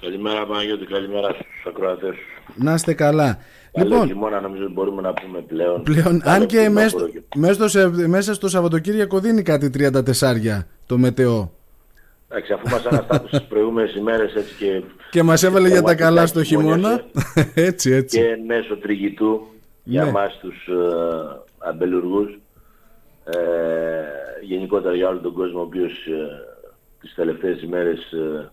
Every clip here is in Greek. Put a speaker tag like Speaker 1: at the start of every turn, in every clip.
Speaker 1: Καλημέρα Παναγιώτη, καλημέρα στους ακροατές.
Speaker 2: Να είστε καλά.
Speaker 1: Καλό λοιπόν, χειμώνα νομίζω μπορούμε να πούμε πλέον.
Speaker 2: Πλέον, αν και μέσα, μέσα, στο, μέσα στο Σαββατοκύριακο δίνει κάτι 34 το μετεό.
Speaker 1: Εντάξει, αφού μας αναστάτωσε τις προηγούμενες ημέρες έτσι και...
Speaker 2: Και μας έβαλε για τα καλά στο χειμώνα. έτσι, έτσι.
Speaker 1: Και μέσω τριγητού για ναι. μας τους uh, αμπελουργούς. Ε, γενικότερα για όλο τον κόσμο ο οποίος uh, τις τελευταίες ημέρες uh,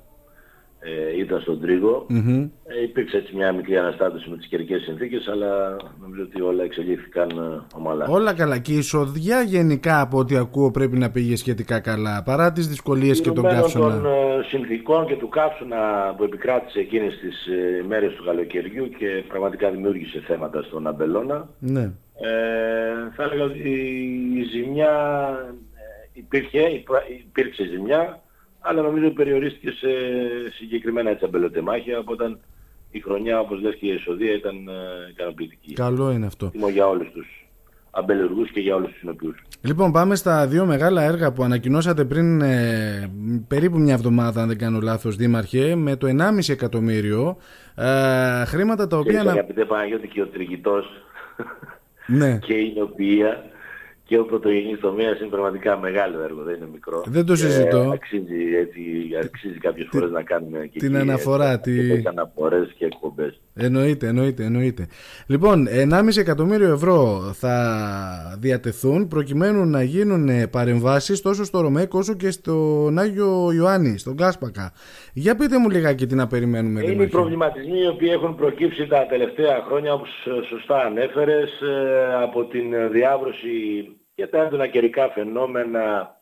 Speaker 1: ε, ήταν στον τριγο ε, υπήρξε έτσι μια μικρή αναστάτωση με τις καιρικές συνθήκες, αλλά νομίζω ότι όλα εξελίχθηκαν ε, ομαλά.
Speaker 2: Όλα καλά. Και η εισοδιά γενικά από ό,τι ακούω πρέπει να πήγε σχετικά καλά, παρά τις δυσκολίες και τον καύσωνα.
Speaker 1: των ε, συνθήκων και του καύσωνα που επικράτησε εκείνες τις ε, μέρες του καλοκαιριού και πραγματικά δημιούργησε θέματα στον Αμπελώνα.
Speaker 2: Ναι.
Speaker 1: Ε, θα έλεγα ότι η ζημιά υπήρχε, υπήρξε ζημιά, αλλά νομίζω περιορίστηκε σε συγκεκριμένα έτσι αμπελοτεμάχια, οπότε η χρονιά, όπως λες και η εσοδεία, ήταν ε, ικανοποιητική.
Speaker 2: Καλό είναι αυτό.
Speaker 1: Τιμώ για όλους τους αμπελουργούς και για όλους τους συνοποιούς.
Speaker 2: Λοιπόν, πάμε στα δύο μεγάλα έργα που ανακοινώσατε πριν ε, περίπου μια εβδομάδα, αν δεν κάνω λάθος, Δήμαρχε, με το 1,5 εκατομμύριο ε, χρήματα τα οποία... Και
Speaker 1: αγαπητέ Παναγιώτη και ο τριγητός
Speaker 2: ναι.
Speaker 1: και η νοποιία και ο πρωτογενής τομέας είναι πραγματικά μεγάλο έργο, δεν είναι μικρό.
Speaker 2: Δεν το συζητώ.
Speaker 1: Ε, αξίζει, έτσι, αξίζει κάποιες φορές να κάνουμε
Speaker 2: και την εκεί, αναφορά.
Speaker 1: Έτσι,
Speaker 2: τη...
Speaker 1: Και αναφορές και εκπομπές.
Speaker 2: Εννοείται, εννοείται, εννοείται. Λοιπόν, 1,5 εκατομμύριο ευρώ θα διατεθούν προκειμένου να γίνουν παρεμβάσεις τόσο στο Ρωμαϊκό όσο και στον Άγιο Ιωάννη, στον Κάσπακα. Για πείτε μου λιγάκι τι να περιμένουμε.
Speaker 1: Είναι οι προβληματισμοί οι οποίοι έχουν προκύψει τα τελευταία χρόνια, όπως σωστά ανέφερες, ε, από την διάβρωση και τα έντονα καιρικά φαινόμενα,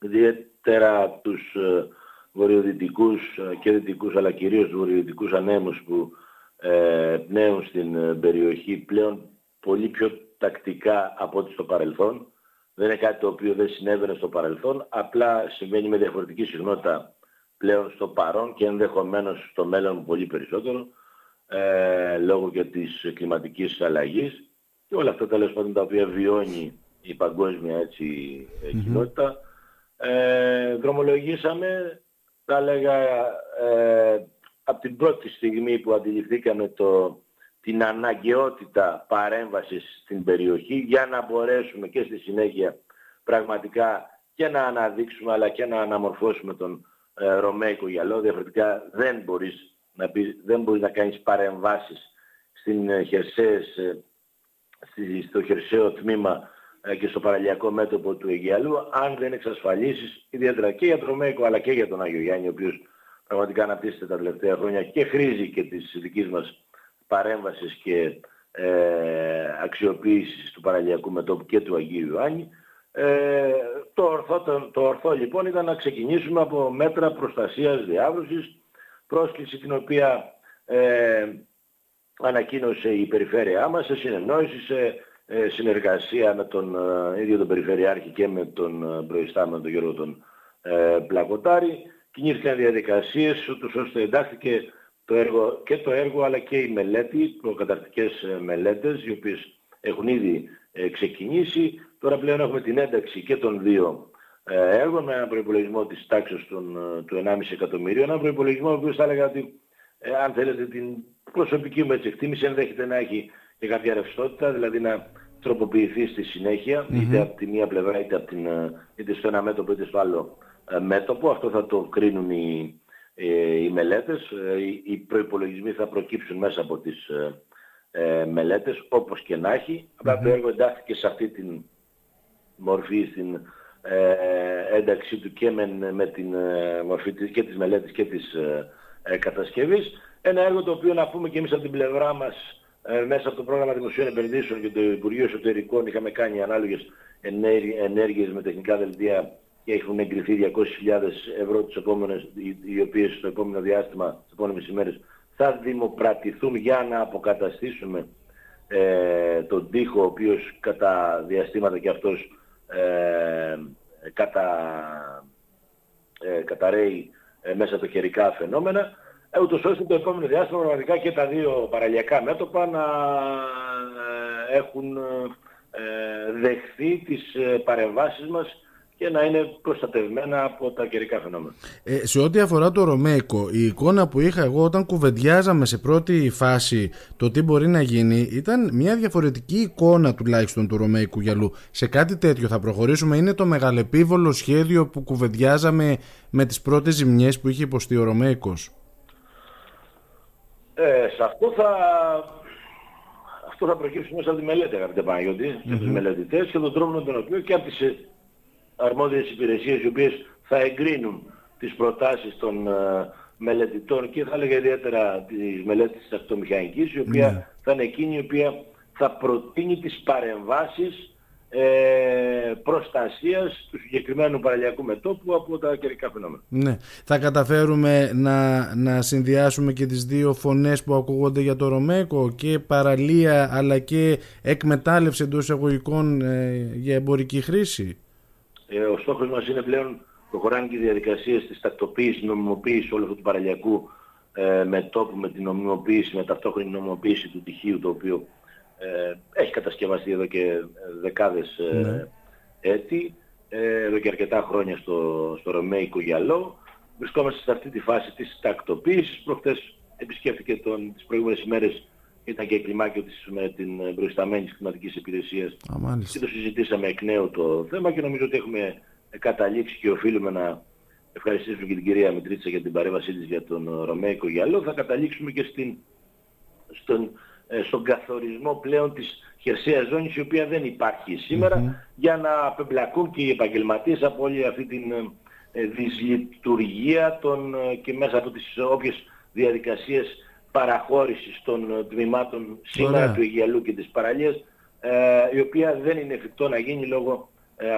Speaker 1: ιδιαίτερα τους ε, βορειοδυτικούς ε, και δυτικούς, αλλά κυρίως τους βορειοδυτικούς ανέμους που ε, πνέουν στην ε, περιοχή πλέον πολύ πιο τακτικά από ό,τι στο παρελθόν. Δεν είναι κάτι το οποίο δεν συνέβαινε στο παρελθόν, απλά συμβαίνει με διαφορετική συχνότητα πλέον στο παρόν και ενδεχομένως στο μέλλον πολύ περισσότερο, ε, λόγω και της κλιματικής αλλαγής και όλα αυτά τα πάντων τα οποία βιώνει η παγκόσμια έτσι, mm-hmm. κοινότητα. Ε, δρομολογήσαμε, θα έλεγα, ε, από την πρώτη στιγμή που αντιληφθήκαμε το, την αναγκαιότητα παρέμβασης στην περιοχή για να μπορέσουμε και στη συνέχεια πραγματικά και να αναδείξουμε αλλά και να αναμορφώσουμε τον ε, Ρωμαϊκό γυαλό. Διαφορετικά δεν μπορείς να, πεις, δεν μπορείς να κάνεις παρεμβάσεις στην, ε, χερσαίες, ε, στο χερσαίο τμήμα ε, και στο παραλιακό μέτωπο του Αιγιαλού αν δεν εξασφαλίσεις ιδιαίτερα και για τον Ρωμαϊκό αλλά και για τον Άγιο Γιάννη ο οποίος πραγματικά αναπτύσσεται τα τελευταία χρόνια και χρήζει και της δικής μας παρέμβασης και ε, αξιοποίησης του παραλιακού μετώπου και του Αγίου Ιωάννη. Ε, το, ορθό, το, το ορθό λοιπόν ήταν να ξεκινήσουμε από μέτρα προστασίας διάβρωσης, πρόσκληση την οποία ε, ανακοίνωσε η περιφέρειά μας σε συνεννόηση, σε ε, συνεργασία με τον ε, ίδιο τον Περιφερειάρχη και με τον ε, προϊστάμενο τον Γιώργο τον Πλακοτάρη κινήθηκαν διαδικασίες ούτως ώστε εντάχθηκε το έργο, και το έργο αλλά και η μελέτη, προκαταρτικές ε, μελέτες οι οποίες έχουν ήδη ε, ξεκινήσει. Τώρα πλέον έχουμε την ένταξη και των δύο ε, έργων με ένα προϋπολογισμό της τάξης των, του 1,5 εκατομμυρίου. Ένα προϋπολογισμό ο οποίος θα έλεγα ότι αν θέλετε την προσωπική μου έτσι εκτίμηση ενδέχεται να έχει και κάποια ρευστότητα, δηλαδή να τροποποιηθεί στη συνέχεια, είτε από τη μία πλευρά είτε, από την, είτε στο ένα μέτωπο είτε στο άλλο ε, μέτωπο. Αυτό θα το κρίνουν οι, ε, οι μελέτες. Ε, οι προϋπολογισμοί θα προκύψουν μέσα από τις ε, μελέτες, όπως και να έχει. Απλά το έργο εντάχθηκε σε αυτή την μορφή, στην ε, ένταξή του και με, με την μορφή και της μελέτης και της ε, κατασκευής. Ένα έργο το οποίο να πούμε και εμείς από την πλευρά μας μέσα από το πρόγραμμα Δημοσίων Επενδύσεων και το Υπουργείο Εσωτερικών είχαμε κάνει ανάλογες ενέργειες με τεχνικά δελτία και έχουν εγκριθεί 200.000 ευρώ τις επόμενες, οι οποίες στο επόμενο διάστημα, τις επόμενες ημέρες, θα δημοπρατηθούν για να αποκαταστήσουμε ε, τον τοίχο, ο οποίος κατά διαστήματα και αυτός ε, κατα, ε, καταραίει ε, μέσα το καιρικά φαινόμενα, ε, ούτως ώστε το επόμενο διάστημα πραγματικά και τα δύο παραλιακά μέτωπα να ε, έχουν ε, δεχθεί τις παρεμβάσεις μας και να είναι προστατευμένα από τα καιρικά φαινόμενα.
Speaker 2: Ε, σε ό,τι αφορά το Ρωμαϊκό, η εικόνα που είχα εγώ όταν κουβεντιάζαμε σε πρώτη φάση το τι μπορεί να γίνει ήταν μια διαφορετική εικόνα τουλάχιστον του Ρωμαϊκού γυαλού. Σε κάτι τέτοιο θα προχωρήσουμε. Είναι το μεγαλεπίβολο σχέδιο που κουβεντιάζαμε με τις πρώτες ζημιές που είχε υποστεί ο Ρωμαϊκός.
Speaker 1: Ε, σε αυτό θα, αυτό θα προκύψει μέσα από τη μελέτη, αγαπητέ Παναγιώτη, mm-hmm. και τους μελετητές και τον τρόπο με τον οποίο και από τις αρμόδιες υπηρεσίες οι οποίες θα εγκρίνουν τις προτάσεις των ε, μελετητών και θα έλεγα ιδιαίτερα της μελέτης της αυτομηχανικής η οποία ναι. θα είναι εκείνη η οποία θα προτείνει τις παρεμβάσεις ε, προστασίας του συγκεκριμένου παραλιακού μετόπου από τα καιρικά φαινόμενα.
Speaker 2: Ναι. Θα καταφέρουμε να, να συνδυάσουμε και τις δύο φωνές που ακούγονται για το Ρωμαίκο και παραλία αλλά και εκμετάλλευση εντός εισαγωγικών ε, για εμπορική χρήση;
Speaker 1: Ε, ο στόχος μας είναι πλέον προχωράνε και οι διαδικασίες της τακτοποίησης, νομιμοποίησης όλου αυτού του παραλιακού ε, μετόπου με την νομιμοποίηση, με ταυτόχρονη νομιμοποίηση του τυχείου το οποίο ε, έχει κατασκευαστεί εδώ και ε, δεκάδες ε, ναι. έτη, ε, εδώ και αρκετά χρόνια στο, στο Ρωμαϊκό γυαλό. Βρισκόμαστε σε αυτή τη φάση της τακτοποίησης. Προχτές επισκέφθηκε τον, τις προηγούμενες ημέρες ήταν και κλιμάκιο της με την προϊσταμένη της κλιματικής υπηρεσίας. Και το συζητήσαμε εκ νέου το θέμα και νομίζω ότι έχουμε καταλήξει και οφείλουμε να ευχαριστήσουμε και την κυρία Μητρίτσα για την παρέμβασή της για τον Ρωμαϊκό γυαλό. Θα καταλήξουμε και στην, στον, ε, στον καθορισμό πλέον της χερσαίας ζώνης η οποία δεν υπάρχει για να απεμπλακούν και οι επαγγελματίες από όλη αυτή την ε, δυσλειτουργία των, ε, και μέσα από τις όποιες διαδικασίες παραχώρησης των τμήματων σήμερα του Αιγιαλού και της παραλίας η οποία δεν είναι εφικτό να γίνει λόγω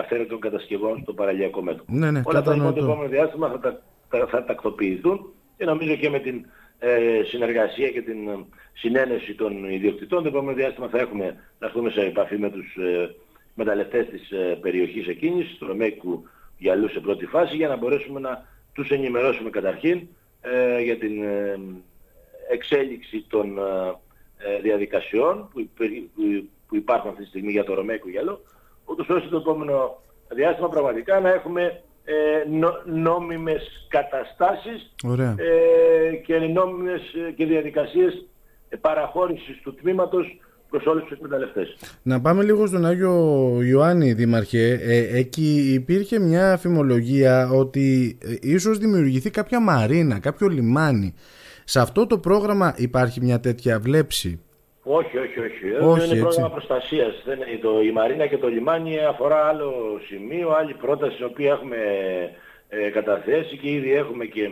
Speaker 1: αυθαίρετων κατασκευών στο παραλιακό μέτωπο.
Speaker 2: Ναι, ναι,
Speaker 1: Όλα αυτά λοιπόν το επόμενο διάστημα θα, τα, θα, θα τακτοποιηθούν και νομίζω και με την ε, συνεργασία και την ε, συνένεση των ιδιοκτητών. Το επόμενο διάστημα θα έχουμε να έρθουμε σε επαφή με τους ε, μεταλλευτές της ε, περιοχής εκείνης, του Ρωμαίκου Γυαλού σε πρώτη φάση, για να μπορέσουμε να τους ενημερώσουμε καταρχήν ε, για την ε, εξέλιξη των διαδικασιών που, που υπάρχουν αυτή τη στιγμή για το Ρωμαϊκό Γυαλό, ούτως ώστε το επόμενο διάστημα πραγματικά να έχουμε ε, νόμιμες καταστάσεις ε, και νόμιμες ε, και διαδικασίες παραχώρησης του τμήματος προς όλους τους εκμεταλλευτές.
Speaker 2: Να πάμε λίγο στον Άγιο Ιωάννη Δήμαρχε. Ε, εκεί υπήρχε μια αφημολογία ότι ε, ίσως δημιουργηθεί κάποια μαρίνα, κάποιο λιμάνι. Σε αυτό το πρόγραμμα υπάρχει μια τέτοια βλέψη;
Speaker 1: Όχι, όχι, όχι. όχι είναι πρόγραμμα προστασίας. Δεν είναι το, η Μαρίνα και το λιμάνι αφορά άλλο σημείο, άλλη πρόταση την οποία έχουμε ε, καταθέσει και ήδη έχουμε και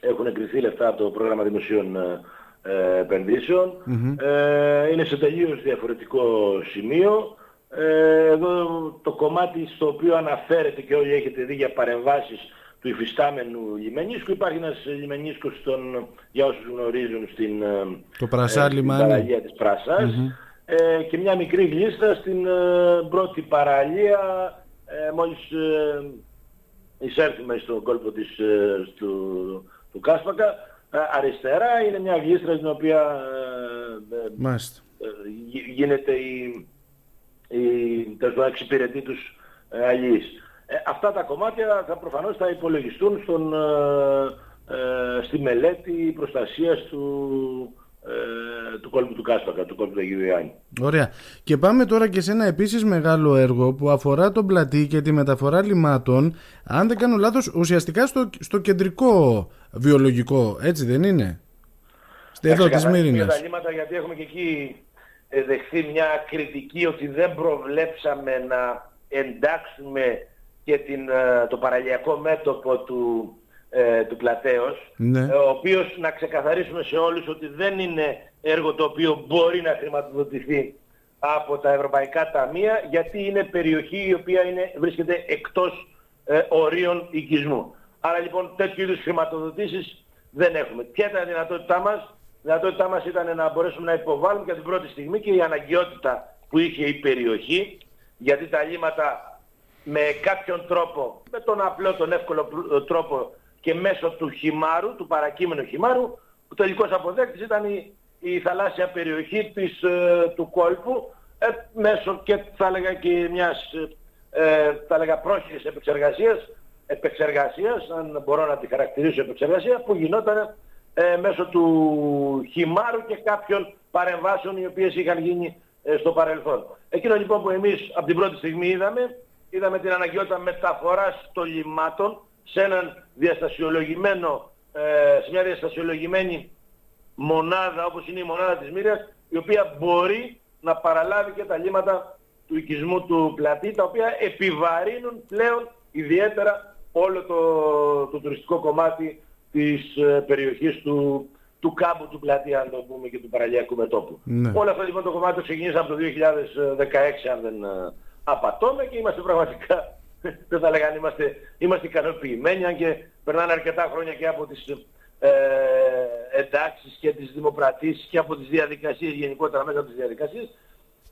Speaker 1: έχουν εγκριθεί λεφτά από το πρόγραμμα δημοσίων ε, επενδύσεων. Ε, είναι σε τελείως διαφορετικό σημείο. Ε, εδώ το κομμάτι στο οποίο αναφέρεται και όλοι έχετε δει για παρεμβάσεις του υφιστάμενου λιμενίσκου. Υπάρχει ένας λιμενίσκος στον, για όσους γνωρίζουν στην,
Speaker 2: ε, το Πρασά, ε,
Speaker 1: παραλία της πρασας ε, και μια μικρή γλίστα στην ε, πρώτη παραλία ε, μόλις ε, εισέρθουμε στον κόλπο της, του, του Κάσπακα αριστερά είναι μια γλίστρα στην οποία γίνεται η, η, εξυπηρετεί τους αλληλείς. Ε, αυτά τα κομμάτια θα προφανώς θα υπολογιστούν στον, ε, ε στη μελέτη προστασίας του, ε, του κόλπου του Κάσπακα, του κόλπου του Αγίου Ιωάννη.
Speaker 2: Ωραία. Και πάμε τώρα και σε ένα επίσης μεγάλο έργο που αφορά τον πλατή και τη μεταφορά λιμάτων, αν δεν κάνω λάθος, ουσιαστικά στο, στο κεντρικό βιολογικό, έτσι δεν είναι;
Speaker 1: Στη εδώ της Μύρινας. τα λίματα γιατί έχουμε και εκεί δεχθεί μια κριτική ότι δεν προβλέψαμε να εντάξουμε και την, ε, το παραλιακό μέτωπο του, ε, του πλατέως, ναι. ε, ο οποίος να ξεκαθαρίσουμε σε όλους ότι δεν είναι έργο το οποίο μπορεί να χρηματοδοτηθεί από τα ευρωπαϊκά ταμεία, γιατί είναι περιοχή η οποία είναι, βρίσκεται εκτός ε, ορίων οικισμού. Άρα λοιπόν τέτοιου είδους χρηματοδοτήσεις δεν έχουμε. Ποια ήταν η δυνατότητά μας; Η δυνατότητά μας ήταν να μπορέσουμε να υποβάλουμε για την πρώτη στιγμή και η αναγκαιότητα που είχε η περιοχή, γιατί τα λύματα με κάποιον τρόπο, με τον απλό, τον εύκολο ε, τρόπο και μέσω του χυμάρου, του παρακείμενου χυμάρου, ο τελικός αποδέκτης ήταν η, η θαλάσσια περιοχή της, ε, του κόλπου, ε, μέσω και θα έλεγα και μιας ε, θα λέγα πρόχειρης επεξεργασίας, επεξεργασίας, αν μπορώ να τη χαρακτηρίσω επεξεργασία, που γινόταν ε, μέσω του χυμάρου και κάποιων παρεμβάσεων οι οποίες είχαν γίνει ε, στο παρελθόν. Εκείνο λοιπόν που εμείς από την πρώτη στιγμή είδαμε, είδαμε την αναγκαιότητα μεταφοράς των λιμάτων σε έναν διαστασιολογημένο, ε, σε μια διαστασιολογημένη μονάδα όπως είναι η μονάδα της Μύριας, η οποία μπορεί να παραλάβει και τα λίματα του οικισμού του πλατή, τα οποία επιβαρύνουν πλέον ιδιαίτερα όλο το, το τουριστικό κομμάτι της ε, περιοχής του, του κάμπου του πλατή, αν το πούμε, και του παραλιακού μετόπου. Ναι. Όλο αυτό λοιπόν το κομμάτι το ξεκινήσαμε από το 2016, αν δεν ε, απατώμε, και είμαστε πραγματικά, δεν θα λέγανε, είμαστε, είμαστε ικανοποιημένοι, αν και περνάνε αρκετά χρόνια και από τις ε, εντάξεις και τις δημοπρατήσεις και από τις διαδικασίες γενικότερα μέσα από τις διαδικασίες.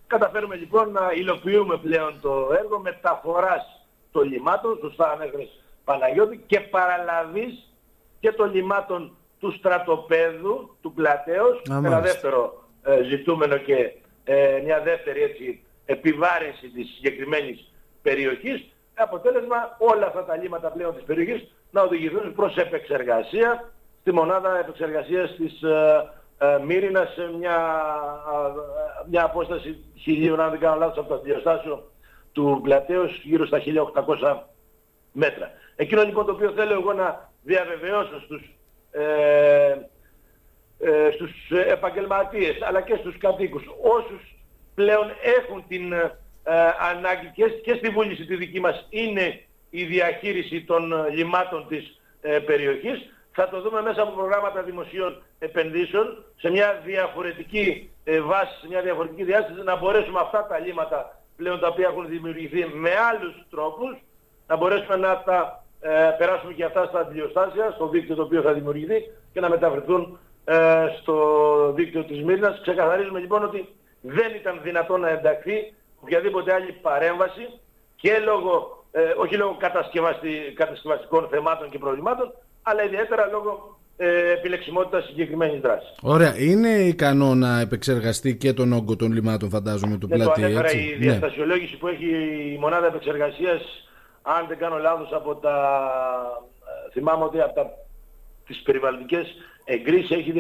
Speaker 1: Καταφέρουμε λοιπόν να υλοποιούμε πλέον το έργο μεταφοράς των λιμάτων, σωστά ανέφερες Παναγιώτη, και παραλαβής και των λιμάτων του στρατοπέδου, του πλατέως, ένα δεύτερο ε, ζητούμενο και ε, μια δεύτερη έτσι, επιβάρυνση της συγκεκριμένης περιοχής. Αποτέλεσμα όλα αυτά τα λίματα πλέον της περιοχής να οδηγηθούν προς επεξεργασία στη μονάδα επεξεργασίας της ε, ε, Μύρινας σε μια, ε, μια απόσταση χιλίων, αν δεν κάνω λάθος, από το διαστάσιο του πλατέως γύρω στα 1800 μέτρα. Εκείνο λοιπόν το οποίο θέλω εγώ να διαβεβαιώσω στους, ε, ε, στους επαγγελματίες αλλά και στους κατοίκους όσους πλέον έχουν την ε, ανάγκη και, και στη βούληση τη δική μας είναι η διαχείριση των λιμάτων της ε, περιοχής θα το δούμε μέσα από προγράμματα δημοσίων επενδύσεων σε μια διαφορετική ε, βάση, σε μια διαφορετική διάσταση να μπορέσουμε αυτά τα λύματα πλέον τα οποία έχουν δημιουργηθεί με άλλους τρόπους να μπορέσουμε να τα ε, περάσουμε και αυτά στα αντιλιοστάσια, στο δίκτυο το οποίο θα δημιουργηθεί και να μεταφερθούν ε, στο δίκτυο της Μύρνας. Ξεκαθαρίζουμε λοιπόν ότι δεν ήταν δυνατόν να ενταχθεί οποιαδήποτε άλλη παρέμβαση και λόγω, ε, όχι λόγω κατασκευαστικών θεμάτων και προβλημάτων, αλλά ιδιαίτερα λόγω ε, επιλεξιμότητας συγκεκριμένης δράσης.
Speaker 2: Ωραία. Είναι ικανό να επεξεργαστεί και τον όγκο των λιμάτων, φαντάζομαι, του πλατή,
Speaker 1: το ανέφερα, Η ναι. διαστασιολόγηση που έχει η μονάδα επεξεργασίας, αν δεν κάνω λάθος, από τα... θυμάμαι ότι από τα... τις περιβαλλοντικές εγκρίσεις έχει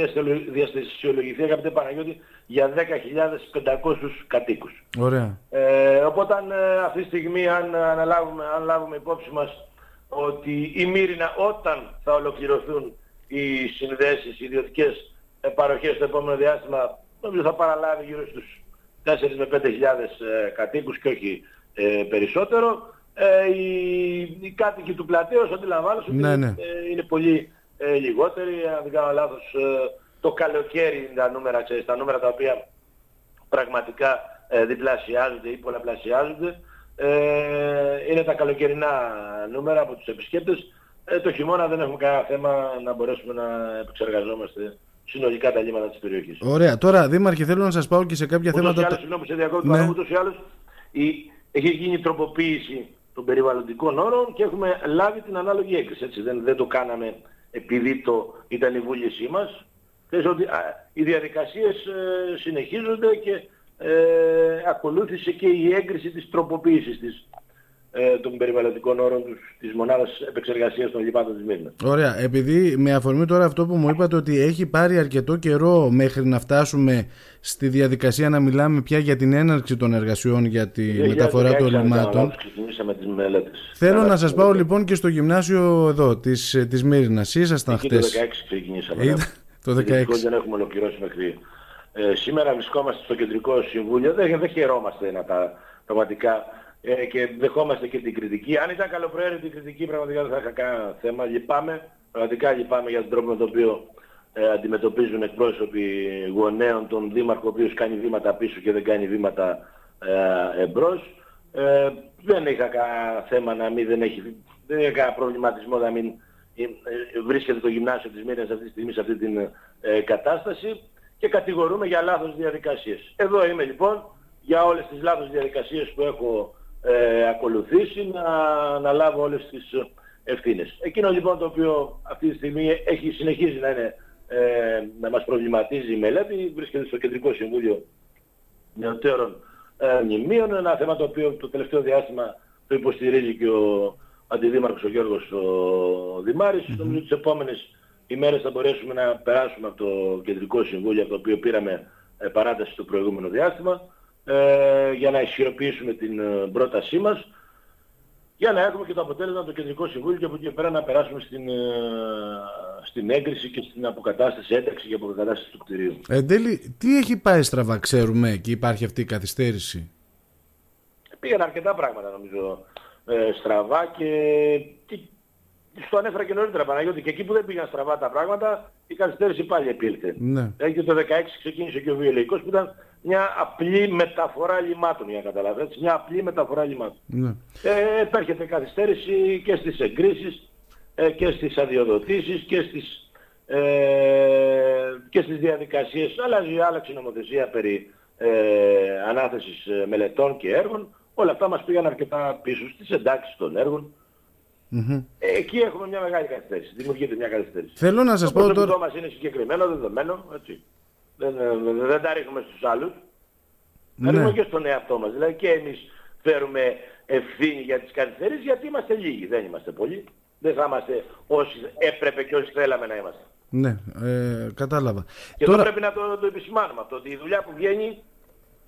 Speaker 1: διαστασιολογηθεί, αγαπητέ Παναγιώτη, για 10.500 κατοίκους.
Speaker 2: Ωραία.
Speaker 1: Ε, οπότε ε, αυτή τη στιγμή, αν, αναλάβουμε, αν λάβουμε υπόψη μας ότι η Μύρινα όταν θα ολοκληρωθούν οι συνδέσεις, οι ιδιωτικές παροχές στο επόμενο διάστημα, νομίζω θα παραλάβει γύρω στους 4 με 5 χιλιάδες ε, κατοίκους και όχι ε, περισσότερο. Ε, οι, οι κάτοικοι του πλατείου, αντιλαμβάνονται ότι ναι, ναι. Ε, είναι πολύ ε, λιγότεροι. Αν δεν κάνω λάθος, το καλοκαίρι είναι τα νούμερα, ξέρεις, τα νούμερα τα οποία πραγματικά διπλασιάζονται ή πολλαπλασιάζονται ε, είναι τα καλοκαιρινά νούμερα από τους επισκέπτες. Ε, το χειμώνα δεν έχουμε κανένα θέμα να μπορέσουμε να επεξεργαζόμαστε συνολικά τα λίμματα της περιοχής.
Speaker 2: Ωραία. Τώρα, Δήμαρχε, θέλω να σας πάω και σε κάποια
Speaker 1: ούτως
Speaker 2: θέματα...
Speaker 1: Άλλως, συγγνώμη, σε διακόπτω, ναι. ούτως ή άλλως η, έχει γίνει τροποποίηση των περιβαλλοντικών όρων και έχουμε λάβει την ανάλογη έγκριση. Έτσι. Δεν, δεν το κάναμε επειδή το ήταν η βούλησή μας. Θες ότι α, οι διαδικασίες ε, συνεχίζονται και ε, ακολούθησε και η έγκριση της τροποποίησης της, ε, των περιβαλλοντικών όρων τους, της μονάδας επεξεργασίας των λιπάτων της Μύρνας.
Speaker 2: Ωραία. Επειδή με αφορμή τώρα αυτό που μου είπατε ότι έχει πάρει αρκετό καιρό μέχρι να φτάσουμε στη διαδικασία να μιλάμε πια για την έναρξη των εργασιών για τη μεταφορά των λιμάτων. Θέλω να σας πάω λοιπόν και στο γυμνάσιο εδώ της, της Μύρνας. Ήσασταν χτες.
Speaker 1: Το 16 ξεκινήσαμε. Το 16. Δεν έχουμε ολοκληρώσει μέχρι ε, σήμερα βρισκόμαστε στο Κεντρικό Συμβούλιο, δεν, δεν χαιρόμαστε να τα πραγματικά ε, και δεχόμαστε και την κριτική. Αν ήταν καλοπροαίρετη η κριτική πραγματικά δεν θα είχα κανένα θέμα. Λυπάμαι, πραγματικά λυπάμαι για τον τρόπο με τον οποίο ε, αντιμετωπίζουν εκπρόσωποι γονέων τον Δήμαρχο ο οποίος κάνει βήματα πίσω και δεν κάνει βήματα ε, εμπρός. Ε, δεν είχα κανένα θέμα να μην δεν έχει, δεν είχα κανένα προβληματισμό να μην ε, βρίσκεται το γυμνάσιο της Μύριας αυτή τη στιγμή σε αυτή την ε, κατάσταση και κατηγορούμε για λάθος διαδικασίες. Εδώ είμαι λοιπόν για όλες τις λάθος διαδικασίες που έχω ε, ακολουθήσει να, να λάβω όλες τις ευθύνες. Εκείνο λοιπόν το οποίο αυτή τη στιγμή έχει συνεχίζει να, είναι, ε, να μας προβληματίζει η μελέτη, βρίσκεται στο Κεντρικό Συμβούλιο Νεωτέρων ε, Μνημείων, ένα θέμα το οποίο το τελευταίο διάστημα το υποστηρίζει και ο Αντιδήμαρχος ο Γιώργος ο Δημάρης. Mm-hmm. Νομίζω τις επόμενες ημέρες θα μπορέσουμε να περάσουμε από το Κεντρικό Συμβούλιο από το οποίο πήραμε ε, παράταση στο προηγούμενο διάστημα ε, για να ισχυροποιήσουμε την ε, πρότασή μας για να έχουμε και το αποτέλεσμα από το Κεντρικό Συμβούλιο και από εκεί πέρα να περάσουμε στην, ε, στην έγκριση και στην αποκατάσταση, ένταξη και αποκατάσταση του κτηρίου.
Speaker 2: Εν τέλει, τι έχει πάει στραβά, ξέρουμε και υπάρχει αυτή η καθυστέρηση;
Speaker 1: Πήγαν αρκετά πράγματα νομίζω ε, στραβά και, και στο ανέφερα και νωρίτερα Παναγιώτη και εκεί που δεν πήγαν στραβά τα πράγματα η καθυστέρηση πάλι επήλθε. Ναι. Δηλαδή το 2016 ξεκίνησε και ο Βιολεϊκός που ήταν μια απλή μεταφορά λιμάτων για να καταλάβετε, μια απλή μεταφορά λιμάτων. Ναι. Ε, επέρχεται καθυστέρηση και στις εγκρίσεις ε, και στις αδειοδοτήσεις και στις, ε, και στις διαδικασίες. Αλλάζει, άλλαξε η νομοθεσία περί ε, ανάθεσης ε, μελετών και έργων. Όλα αυτά μας πήγαν αρκετά πίσω στις εντάξεις των έργων. Mm-hmm. Εκεί έχουμε μια μεγάλη καθυστέρηση. Δημιουργείται μια καθυστέρηση.
Speaker 2: Θέλω να σας πω τώρα... Το
Speaker 1: μας είναι συγκεκριμένο, δεδομένο, έτσι. Δεν, δεν, δεν τα ρίχνουμε στους άλλους. Ναι. Ρίχνουμε και στον εαυτό μας. Δηλαδή και εμείς φέρουμε ευθύνη για τις καθυστερήσεις γιατί είμαστε λίγοι. Δεν είμαστε πολλοί. Δεν θα είμαστε όσοι έπρεπε και όσοι θέλαμε να είμαστε.
Speaker 2: Ναι, ε, κατάλαβα.
Speaker 1: Και Τώρα... πρέπει να το, το επισημάνουμε αυτό. Ότι η δουλειά που βγαίνει,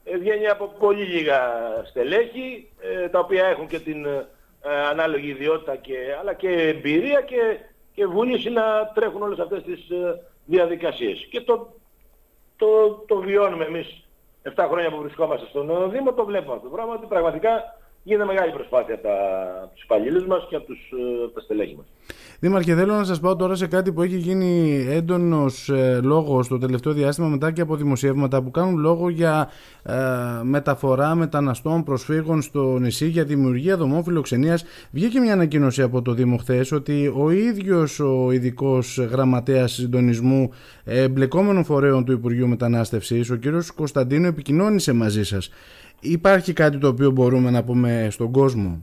Speaker 1: ε, βγαίνει από πολύ λίγα στελέχη, ε, τα οποία έχουν και την ε, ανάλογη ιδιότητα, και, αλλά και εμπειρία και, και βούληση να τρέχουν όλες αυτές τις ε, διαδικασίες. Και το το, το βιώνουμε εμείς. 7 χρόνια που βρισκόμαστε στον Δήμο, το βλέπουμε αυτό το πράγμα, ότι πραγματικά γίνεται μεγάλη προσπάθεια από τους υπαλλήλους μας και από τους, ε, τα στελέχη μας.
Speaker 2: Δήμαρχε, θέλω να σας πάω τώρα σε κάτι που έχει γίνει έντονος ε, λόγος το τελευταίο διάστημα μετά και από δημοσιεύματα που κάνουν λόγο για ε, μεταφορά μεταναστών προσφύγων στο νησί για δημιουργία δομών φιλοξενίας. Βγήκε μια ανακοίνωση από το Δήμο χθες ότι ο ίδιος ο ειδικός γραμματέας συντονισμού εμπλεκόμενων φορέων του Υπουργείου Μετανάστευσης, ο κύριος Κωνσταντίνο, επικοινώνησε μαζί σας. Υπάρχει κάτι το οποίο μπορούμε να πούμε στον κόσμο;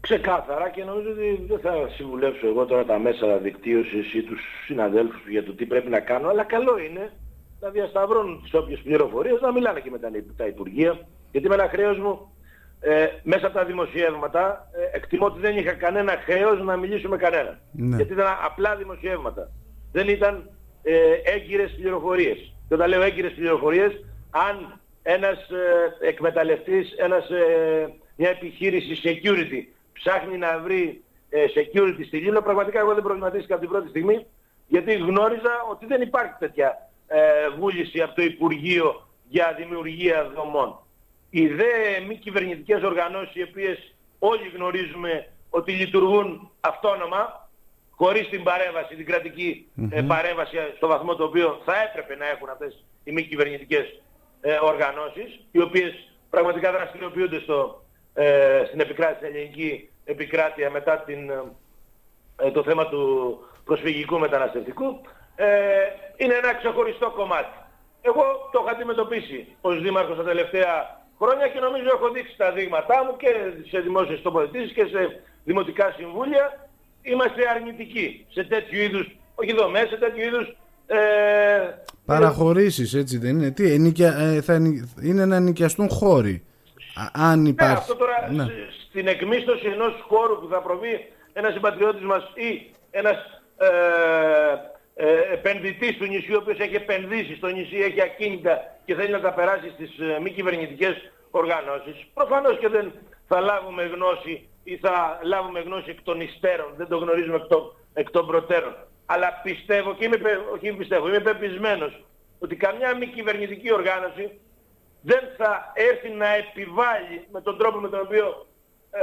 Speaker 1: Ξεκάθαρα και νομίζω ότι δεν θα συμβουλεύσω εγώ τώρα τα μέσα δικτύωσης ή τους συναδέλφους για το τι πρέπει να κάνω, αλλά καλό είναι να διασταυρώνουν τις όποιες πληροφορίες, να μιλάνε και με τα Υπουργεία, γιατί με ένα χρέος μου ε, μέσα από τα δημοσιεύματα ε, εκτιμώ ότι δεν είχα κανένα χρέος να μιλήσω με κανένα. Ναι. Γιατί ήταν απλά δημοσιεύματα. Δεν ήταν ε, έγκυρες πληροφορίες. Και όταν λέω έγκυρες πληροφορίες, αν ένας ε, εκμεταλλευτής, ένας, ε, μια επιχείρηση security ψάχνει να βρει ε, security στη Λίμνο, πραγματικά εγώ δεν προβληματίστηκα από την πρώτη στιγμή, γιατί γνώριζα ότι δεν υπάρχει τέτοια ε, βούληση από το Υπουργείο για δημιουργία δομών. Οι δε μη κυβερνητικές οργανώσεις, οι οποίες όλοι γνωρίζουμε ότι λειτουργούν αυτόνομα, χωρίς την παρέμβαση, την κρατική ε, παρέμβαση στο βαθμό το οποίο θα έπρεπε να έχουν αυτές οι μη κυβερνητικές ε, οργανώσεις, οι οποίες πραγματικά δραστηριοποιούνται στο, ε, στην επικράτηση, στην ελληνική επικράτεια μετά την, ε, το θέμα του προσφυγικού μεταναστευτικού, ε, είναι ένα ξεχωριστό κομμάτι. Εγώ το έχω αντιμετωπίσει ως δήμαρχος τα τελευταία χρόνια και νομίζω έχω δείξει τα δείγματά μου και σε δημόσιες τοποθετήσεις και σε δημοτικά συμβούλια. Είμαστε αρνητικοί σε τέτοιου είδους, όχι δομές, σε τέτοιου είδους
Speaker 2: ε, Παραχωρήσεις έτσι δεν είναι. Τι, ενοικια, ε, θα είναι να νοικιαστούν χώροι. Αν ναι, υπάρχει.
Speaker 1: Ναι, αυτό τώρα ναι. στην εκμίσθωση ενός χώρου που θα προβεί ένας συμπατριώτης μας ή ένας ε, ε, επενδυτής του νησιού ο οποίος έχει επενδύσει στο νησί, έχει ακίνητα και θέλει να τα περάσει στις ε, μη κυβερνητικές οργανώσεις. Προφανώς και δεν θα λάβουμε γνώση ή θα λάβουμε γνώση εκ των υστέρων, δεν το γνωρίζουμε εκ των, εκ των προτέρων αλλά πιστεύω και είμαι, όχι πιστεύω, είμαι πεπισμένος ότι καμιά μη κυβερνητική οργάνωση δεν θα έρθει να επιβάλλει με τον τρόπο με τον οποίο ε,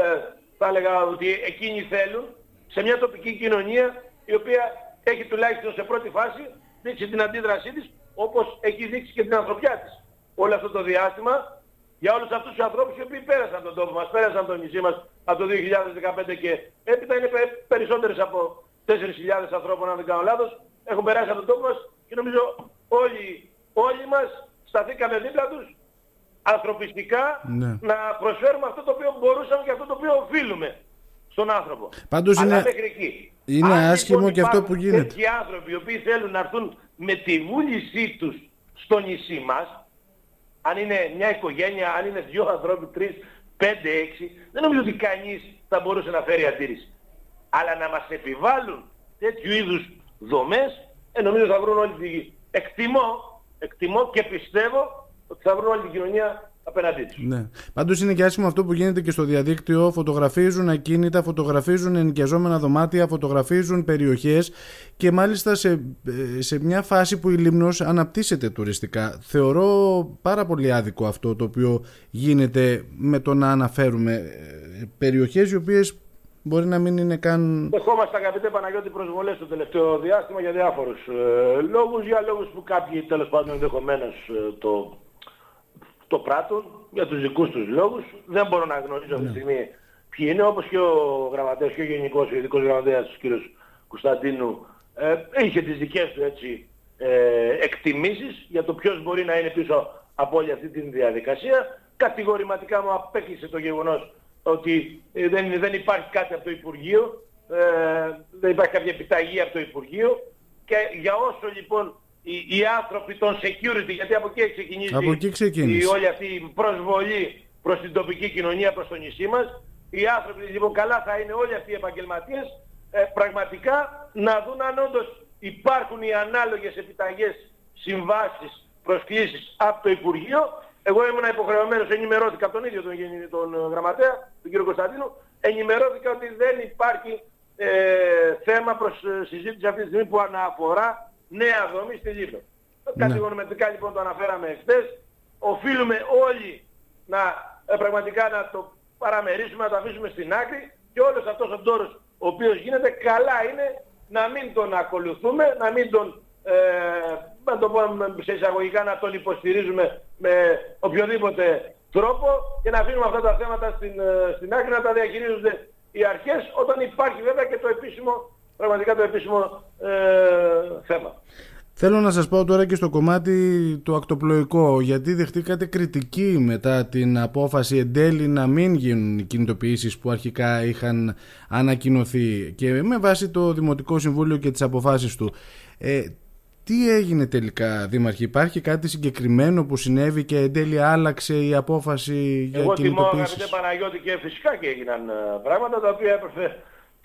Speaker 1: θα έλεγα ότι εκείνοι θέλουν σε μια τοπική κοινωνία η οποία έχει τουλάχιστον σε πρώτη φάση δείξει την αντίδρασή της όπως έχει δείξει και την ανθρωπιά της. Όλο αυτό το διάστημα για όλους αυτούς τους ανθρώπους οι οποίοι πέρασαν τον τόπο μας, πέρασαν το νησί μας από το 2015 και έπειτα είναι περισσότερες από 4.000 ανθρώπων, αν δεν κάνω λάθος, έχουν περάσει από τον τόπο μας και νομίζω όλοι, όλοι μας σταθήκαμε δίπλα τους ανθρωπιστικά ναι. να προσφέρουμε αυτό το οποίο μπορούσαμε και αυτό το οποίο οφείλουμε στον άνθρωπο.
Speaker 2: Πάντως Αλλά είναι, μέχρι εκεί. είναι αν, άσχημο λοιπόν, και αυτό που γίνεται.
Speaker 1: Τέτοιοι άνθρωποι οι οποίοι θέλουν να έρθουν με τη βούλησή τους στο νησί μας, αν είναι μια οικογένεια, αν είναι δύο ανθρώποι, τρεις, 5-6, δεν νομίζω ότι κανείς θα μπορούσε να φέρει αντίρρηση. Αλλά να μας επιβάλλουν τέτοιου είδους δομές, ε, νομίζω θα βρουν όλη τη... Εκτιμώ, εκτιμώ και πιστεύω ότι θα βρουν όλη την κοινωνία απέναντί τους.
Speaker 2: Ναι. Πάντως είναι και άσχημο αυτό που γίνεται και στο διαδίκτυο. Φωτογραφίζουν ακίνητα, φωτογραφίζουν ενοικιαζόμενα δωμάτια, φωτογραφίζουν περιοχές και μάλιστα σε, σε μια φάση που η Λίμνος αναπτύσσεται τουριστικά. Θεωρώ πάρα πολύ άδικο αυτό το οποίο γίνεται με το να αναφέρουμε ε, περιοχές οι οποίες μπορεί να μην είναι καν...
Speaker 1: Δεχόμαστε αγαπητέ Παναγιώτη προσβολές το τελευταίο διάστημα για διάφορους ε, λόγους, για λόγους που κάποιοι τέλος πάντων ενδεχομένως ε, το το πράττουν για τους δικούς τους λόγους. Δεν μπορώ να γνωρίζω αυτή τη ναι. στιγμή ποιοι είναι, όπως και ο γραμματέας και ο γενικός ο ειδικός γραμματέας ο κ. Κωνσταντίνου ε, είχε τις δικές του έτσι, ε, εκτιμήσεις για το ποιος μπορεί να είναι πίσω από όλη αυτή τη διαδικασία. Κατηγορηματικά μου απέκλεισε το γεγονός ότι ε, δεν, δεν υπάρχει κάτι από το Υπουργείο, ε, δεν υπάρχει κάποια επιταγή από το Υπουργείο και για όσο λοιπόν οι, οι άνθρωποι των security, γιατί από εκεί ξεκινήσει
Speaker 2: από εκεί ξεκίνησε.
Speaker 1: η, όλη αυτή η προσβολή προς την τοπική κοινωνία, προς το νησί μας. Οι άνθρωποι λοιπόν καλά θα είναι όλοι αυτοί οι επαγγελματίες ε, πραγματικά να δουν αν όντως υπάρχουν οι ανάλογες επιταγές συμβάσεις, προσκλήσεις από το Υπουργείο. Εγώ ήμουν υποχρεωμένος, ενημερώθηκα από τον ίδιο τον, τον ε, γραμματέα, τον κύριο Κωνσταντίνου, ενημερώθηκα ότι δεν υπάρχει ε, θέμα προς ε, συζήτηση αυτή τη στιγμή που να αφορά νέα δομή στη Λήμνο. Ναι. Κατηγορηματικά λοιπόν το αναφέραμε χθες. Οφείλουμε όλοι να ε, πραγματικά να το παραμερίσουμε, να το αφήσουμε στην άκρη και όλος αυτός ο τόρος ο οποίος γίνεται καλά είναι να μην τον ακολουθούμε, να μην τον, ε, να το πούμε σε εισαγωγικά, να τον υποστηρίζουμε με οποιοδήποτε τρόπο και να αφήνουμε αυτά τα θέματα στην, ε, στην άκρη να τα διαχειρίζονται οι αρχές όταν υπάρχει βέβαια και το επίσημο πραγματικά το επίσημο ε, θέμα.
Speaker 2: Θέλω να σας πω τώρα και στο κομμάτι το ακτοπλοϊκό γιατί δεχτήκατε κριτική μετά την απόφαση εν τέλει να μην γίνουν οι κινητοποιήσεις που αρχικά είχαν ανακοινωθεί και με βάση το Δημοτικό Συμβούλιο και τις αποφάσεις του. Ε, τι έγινε τελικά Δήμαρχη, υπάρχει κάτι συγκεκριμένο που συνέβη και εν τέλει άλλαξε η απόφαση για Εγώ κινητοποιήσεις. Εγώ
Speaker 1: θυμώ αγαπητέ Παναγιώτη και φυσικά και έγιναν ε, πράγματα τα οποία έπρεπε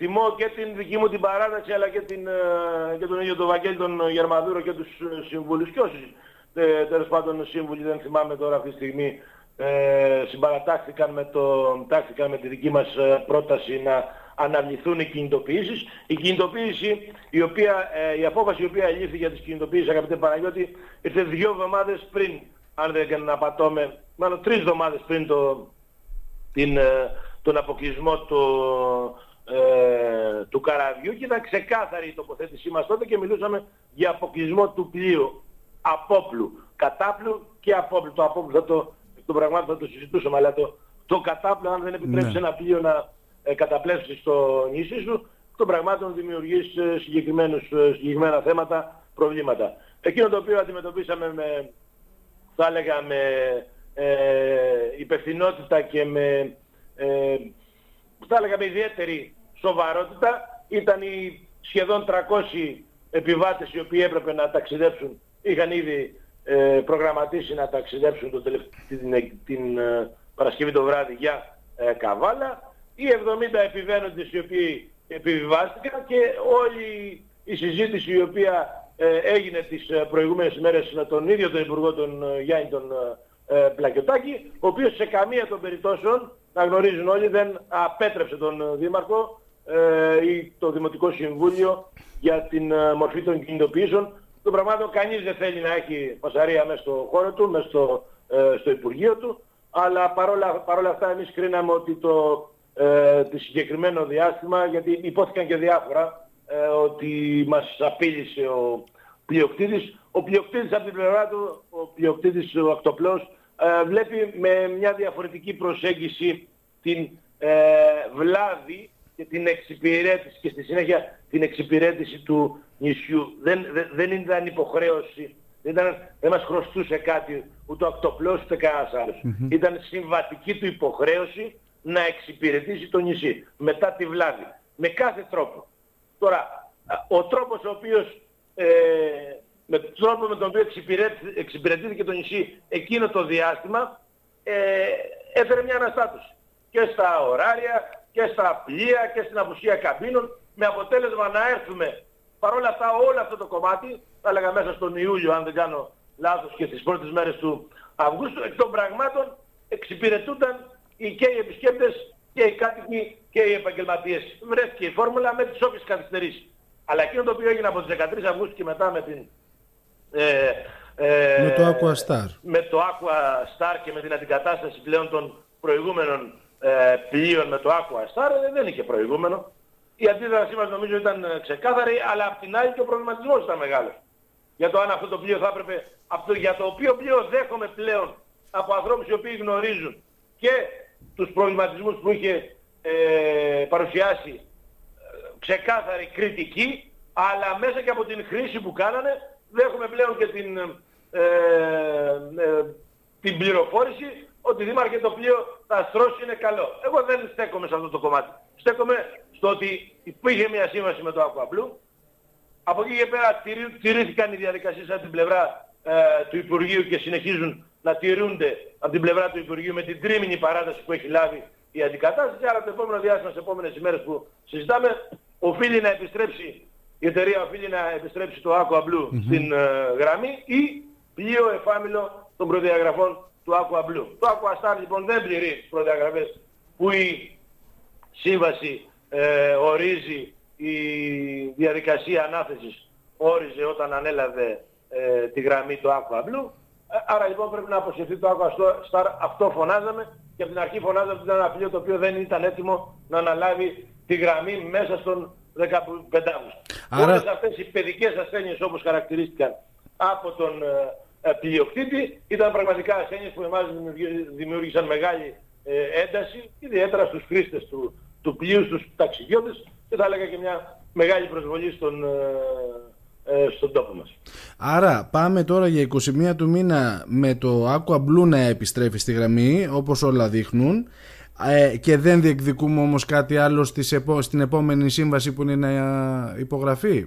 Speaker 1: Τιμώ και την δική μου την παράταξη αλλά και, την, ε, και τον ίδιο τον Βαγγέλη τον Γερμαδούρο και τους ε, συμβούλους και όσοι ε, τέλος πάντων σύμβουλοι δεν θυμάμαι τώρα αυτή τη στιγμή ε, συμπαρατάχθηκαν με, το, με τη δική μας πρόταση να αναβληθούν οι κινητοποιήσεις. Η κινητοποίηση, η, οποία, η απόφαση η οποία λήφθη για τις κινητοποιήσεις αγαπητέ Παναγιώτη ήρθε δύο εβδομάδες πριν αν δεν απατώμε, μάλλον τρεις εβδομάδες πριν το, την, τον αποκλεισμό του ε, του καραβιού και ήταν ξεκάθαρη η τοποθέτησή μας τότε και μιλούσαμε για αποκλεισμό του πλοίου απόπλου, κατάπλου και απόπλου. Το απόπλου θα το, το πραγμάτων θα το συζητούσαμε, αλλά το, το κατάπλου αν δεν επιτρέψεις ναι. ένα πλοίο να ε, καταπλέψει στο νησί σου, των πραγμάτων δημιουργείς ε, συγκεκριμένους, ε, συγκεκριμένα θέματα, προβλήματα. Εκείνο το οποίο αντιμετωπίσαμε με, θα έλεγα, με ε, υπευθυνότητα και με, ε, θα έλεγα, με ιδιαίτερη σοβαρότητα ήταν οι σχεδόν 300 επιβάτες οι οποίοι έπρεπε να ταξιδέψουν, είχαν ήδη ε, προγραμματίσει να ταξιδέψουν το την, την ε, Παρασκευή το βράδυ για ε, Καβάλα, οι 70 επιβαίνοντες οι οποίοι επιβιβάστηκαν και όλη η συζήτηση η οποία έγινε τις προηγούμενες μέρες με τον ίδιο τον Υπουργό τον Γιάννη τον Πλακιωτάκη, ο οποίος σε καμία των περιπτώσεων, να γνωρίζουν όλοι, δεν απέτρεψε τον Δήμαρχο ε, ή το Δημοτικό Συμβούλιο για την ε, μορφή των κινητοποιήσεων. Το πραγμάτων κανείς δεν θέλει να έχει φασαρία μέσα στο χώρο του, μέσα στο, ε, στο Υπουργείο του, αλλά παρόλα, παρόλα αυτά εμείς κρίναμε ότι το, ε, το συγκεκριμένο διάστημα, γιατί υπόθηκαν και διάφορα, ε, ότι μας απείλησε ο πλειοκτήτης. Ο πλειοκτήτης από την πλευρά του, ο πλειοκτήτης ο Ακτοπλός, ε, βλέπει με μια διαφορετική προσέγγιση την ε, βλάβη και την εξυπηρέτηση και στη συνέχεια την εξυπηρέτηση του νησιού. Δεν, δεν, δεν ήταν υποχρέωση, δεν, ήταν, δεν μας χρωστούσε κάτι ούτε ο ακτοπλός ούτε κανένας Ήταν συμβατική του υποχρέωση να εξυπηρετήσει το νησί μετά τη βλάβη. Με κάθε τρόπο. Τώρα, ο τρόπος ο οποίος, ε, με τον τρόπο με τον οποίο εξυπηρετήθηκε το νησί εκείνο το διάστημα, ε, έφερε μια αναστάτωση. και στα ωράρια και στα πλοία και στην απουσία καμπίνων με αποτέλεσμα να έρθουμε παρόλα αυτά όλο αυτό το κομμάτι, θα έλεγα μέσα στον Ιούλιο αν δεν κάνω λάθος και στις πρώτες μέρες του Αυγούστου, εκ των πραγμάτων εξυπηρετούνταν και οι επισκέπτες και οι κάτοικοι και οι επαγγελματίες. Βρέθηκε η φόρμουλα με τις όποιες καθυστερήσεις. Αλλά εκείνο το οποίο έγινε από τις 13 Αυγούστου και μετά με την...
Speaker 2: Ε, ε, με το Aqua Star.
Speaker 1: Με το Aqua Star και με την αντικατάσταση πλέον των προηγούμενων ε, πλοίων με το Aqua Star ε, δεν είχε προηγούμενο. Η αντίδρασή μας νομίζω ήταν ε, ξεκάθαρη, αλλά απ' την άλλη και ο προβληματισμός ήταν μεγάλος. Για το αν αυτό το πλοίο θα έπρεπε, αυτό, για το οποίο πλοίο δέχομαι πλέον από ανθρώπους οι οποίοι γνωρίζουν και τους προβληματισμούς που είχε ε, παρουσιάσει ξεκάθαρη κριτική, αλλά μέσα και από την χρήση που κάνανε δέχομαι πλέον και την, ε, ε, την πληροφόρηση ότι δήμαρχε το πλοίο θα στρώσει είναι καλό. Εγώ δεν στέκομαι σε αυτό το κομμάτι. Στέκομαι στο ότι υπήρχε μια σύμβαση με το Aqua Από εκεί και πέρα τηρήθηκαν οι διαδικασίες από την πλευρά ε, του Υπουργείου και συνεχίζουν να τηρούνται από την πλευρά του Υπουργείου με την τρίμηνη παράταση που έχει λάβει η αντικατάσταση. Άρα το επόμενο διάστημα, στις επόμενες ημέρες που συζητάμε, οφείλει να επιστρέψει, η εταιρεία οφείλει να επιστρέψει το Aqua Blue στην ε, γραμμή ή πλοίο εφάμιλο των προδιαγραφών του Aqua Blue. Το Aqua Star λοιπόν δεν πληρεί τις προδιαγραφές που η σύμβαση ε, ορίζει η διαδικασία ανάθεσης όριζε όταν ανέλαβε ε, τη γραμμή του Aqua Blue. Ε, άρα λοιπόν πρέπει να αποσυρθεί το Aqua Star. Αυτό φωνάζαμε και από την αρχή φωνάζαμε ότι ήταν ένα πλοίο το οποίο δεν ήταν έτοιμο να αναλάβει τη γραμμή μέσα στον 15 Αύγουστο. Άρα... Όλες αυτές οι παιδικές ασθένειες όπως χαρακτηρίστηκαν από τον ε, πλειοκτήτη ήταν πραγματικά ασθένειες που εμάς δημιούργησαν μεγάλη ε, ένταση, ιδιαίτερα στους χρήστες του, του πλοίου, στους ταξιδιώτες και θα έλεγα και μια μεγάλη προσβολή στον, ε, στον τόπο μας.
Speaker 2: Άρα πάμε τώρα για 21 του μήνα με το Aqua Blue να επιστρέφει στη γραμμή όπως όλα δείχνουν και δεν διεκδικούμε όμως κάτι άλλο στην επόμενη σύμβαση που είναι να υπογραφεί.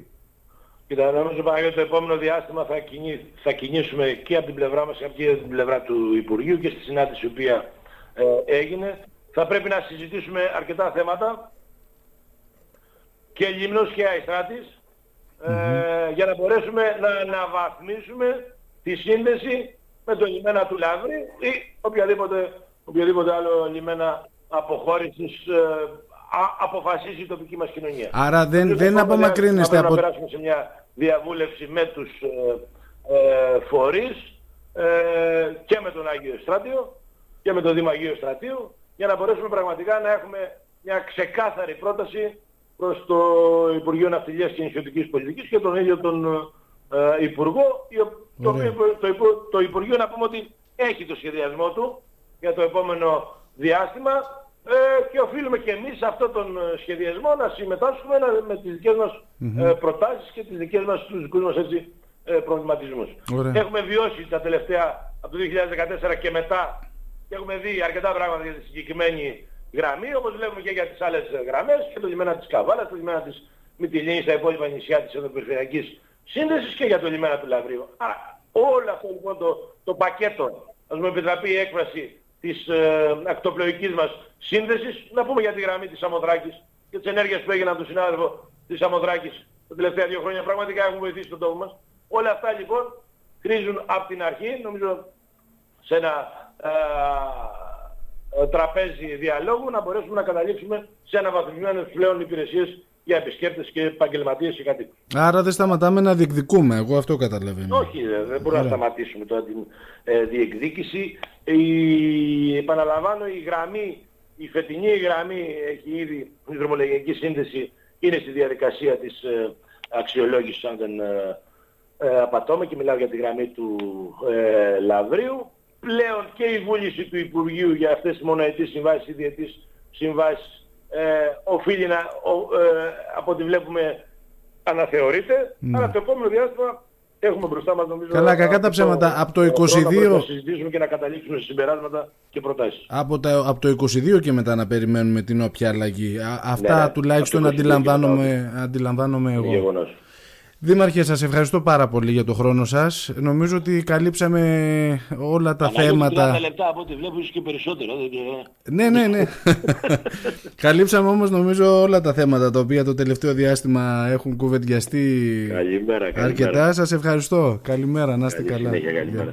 Speaker 1: Κοίτα, νομίζω ότι το επόμενο διάστημα θα, κινεί, θα κινήσουμε και από την πλευρά μας και από την πλευρά του Υπουργείου και στη συνάντηση η οποία ε, έγινε. Θα πρέπει να συζητήσουμε αρκετά θέματα και Λίμνος και Αϊστράτης ε, για να μπορέσουμε να αναβαθμίσουμε τη σύνδεση με το λιμένα του Λαύρη ή οποιαδήποτε, οποιαδήποτε άλλο λιμένα αποχώρησης ε, αποφασίσει η τοπική μας κοινωνία.
Speaker 2: Άρα δεν, δεν απομακρύνεστε
Speaker 1: από... Να περάσουμε σε μια διαβούλευση με τους ε, ε, φορείς ε, και με τον Άγιο Στράτιο και με τον Δήμο Αγίου Στρατίου για να μπορέσουμε πραγματικά να έχουμε μια ξεκάθαρη πρόταση προς το Υπουργείο Ναυτιλίας και Νησιωτικής Πολιτικής και τον ίδιο τον ε, Υπουργό το, το, το Υπουργείο να πούμε ότι έχει το σχεδιασμό του για το επόμενο διάστημα ε, και οφείλουμε και εμείς σε αυτόν τον ε, σχεδιασμό να συμμετάσχουμε με τις δικές μας ε, προτάσεις και τις δικές μας, τους δικούς μας έτσι, ε, προβληματισμούς. Έχουμε βιώσει τα τελευταία από το 2014 και μετά και έχουμε δει αρκετά πράγματα για τη συγκεκριμένη γραμμή, όπως βλέπουμε και για τις άλλες γραμμές, και το λιμένα της Καβάλας, το λιμένα της Μητυλίνης, τα υπόλοιπα νησιά της Ενδοπεριφερειακής Σύνδεσης και για το λιμένα του Λαβρίου. Άρα όλο αυτό λοιπόν το, το πακέτο, ας μου επιτραπεί η έκφραση της ε, ακτοπλοϊκής μας σύνδεσης. Να πούμε για τη γραμμή της Αμοδράκης και τις ενέργειες που έγιναν του συνάδελφου της Αμοδράκης τα τελευταία δύο χρόνια. Πραγματικά έχουν βοηθήσει τον τόπο μας. Όλα αυτά λοιπόν χρήζουν από την αρχή, νομίζω σε ένα ε, ε τραπέζι διαλόγου, να μπορέσουμε να καταλήξουμε σε αναβαθμισμένες πλέον υπηρεσίες για επισκέπτες και επαγγελματίες και κάτι.
Speaker 2: Άρα δεν σταματάμε να διεκδικούμε, εγώ αυτό καταλαβαίνω.
Speaker 1: Όχι, δεν μπορούμε να σταματήσουμε τώρα την ε, διεκδίκηση. Η, επαναλαμβάνω, η γραμμή, η φετινή γραμμή έχει ήδη, η δρομολογική σύνδεση είναι στη διαδικασία της ε, αξιολόγησης αν δεν ε, ε, απατώμε και μιλάω για τη γραμμή του ε, Λαβρίου. Πλέον και η βούληση του Υπουργείου για αυτές τις μονοετήσεις συμβάσεις ή διετήσεις συμβάσεις ε, οφείλει να, ε, από ό,τι βλέπουμε, αναθεωρείται. Ναι. Αλλά το επόμενο διάστημα έχουμε μπροστά μας νομίζω...
Speaker 2: Καλά, κακά τα ψέματα. Από το 22...
Speaker 1: Να συζητήσουμε και να καταλήξουμε σε συμπεράσματα και προτάσεις.
Speaker 2: Από, τα, από το 22 και μετά να περιμένουμε την όποια αλλαγή. αυτά ναι, ναι. τουλάχιστον αντιλαμβάνομαι, αντιλαμβάνομαι εγώ.
Speaker 1: Γεγονός.
Speaker 2: Δήμαρχε, σας ευχαριστώ πάρα πολύ για το χρόνο σας. Νομίζω ότι καλύψαμε όλα τα θέματα.
Speaker 1: 30 λεπτά από ό,τι βλέπω και περισσότερο.
Speaker 2: Ναι, ναι, ναι. καλύψαμε όμως νομίζω όλα τα θέματα τα οποία το τελευταίο διάστημα έχουν κουβεντιαστεί
Speaker 1: καλημέρα, καλημέρα.
Speaker 2: αρκετά. Σας ευχαριστώ. Καλημέρα, να είστε καλά.
Speaker 1: καλημέρα.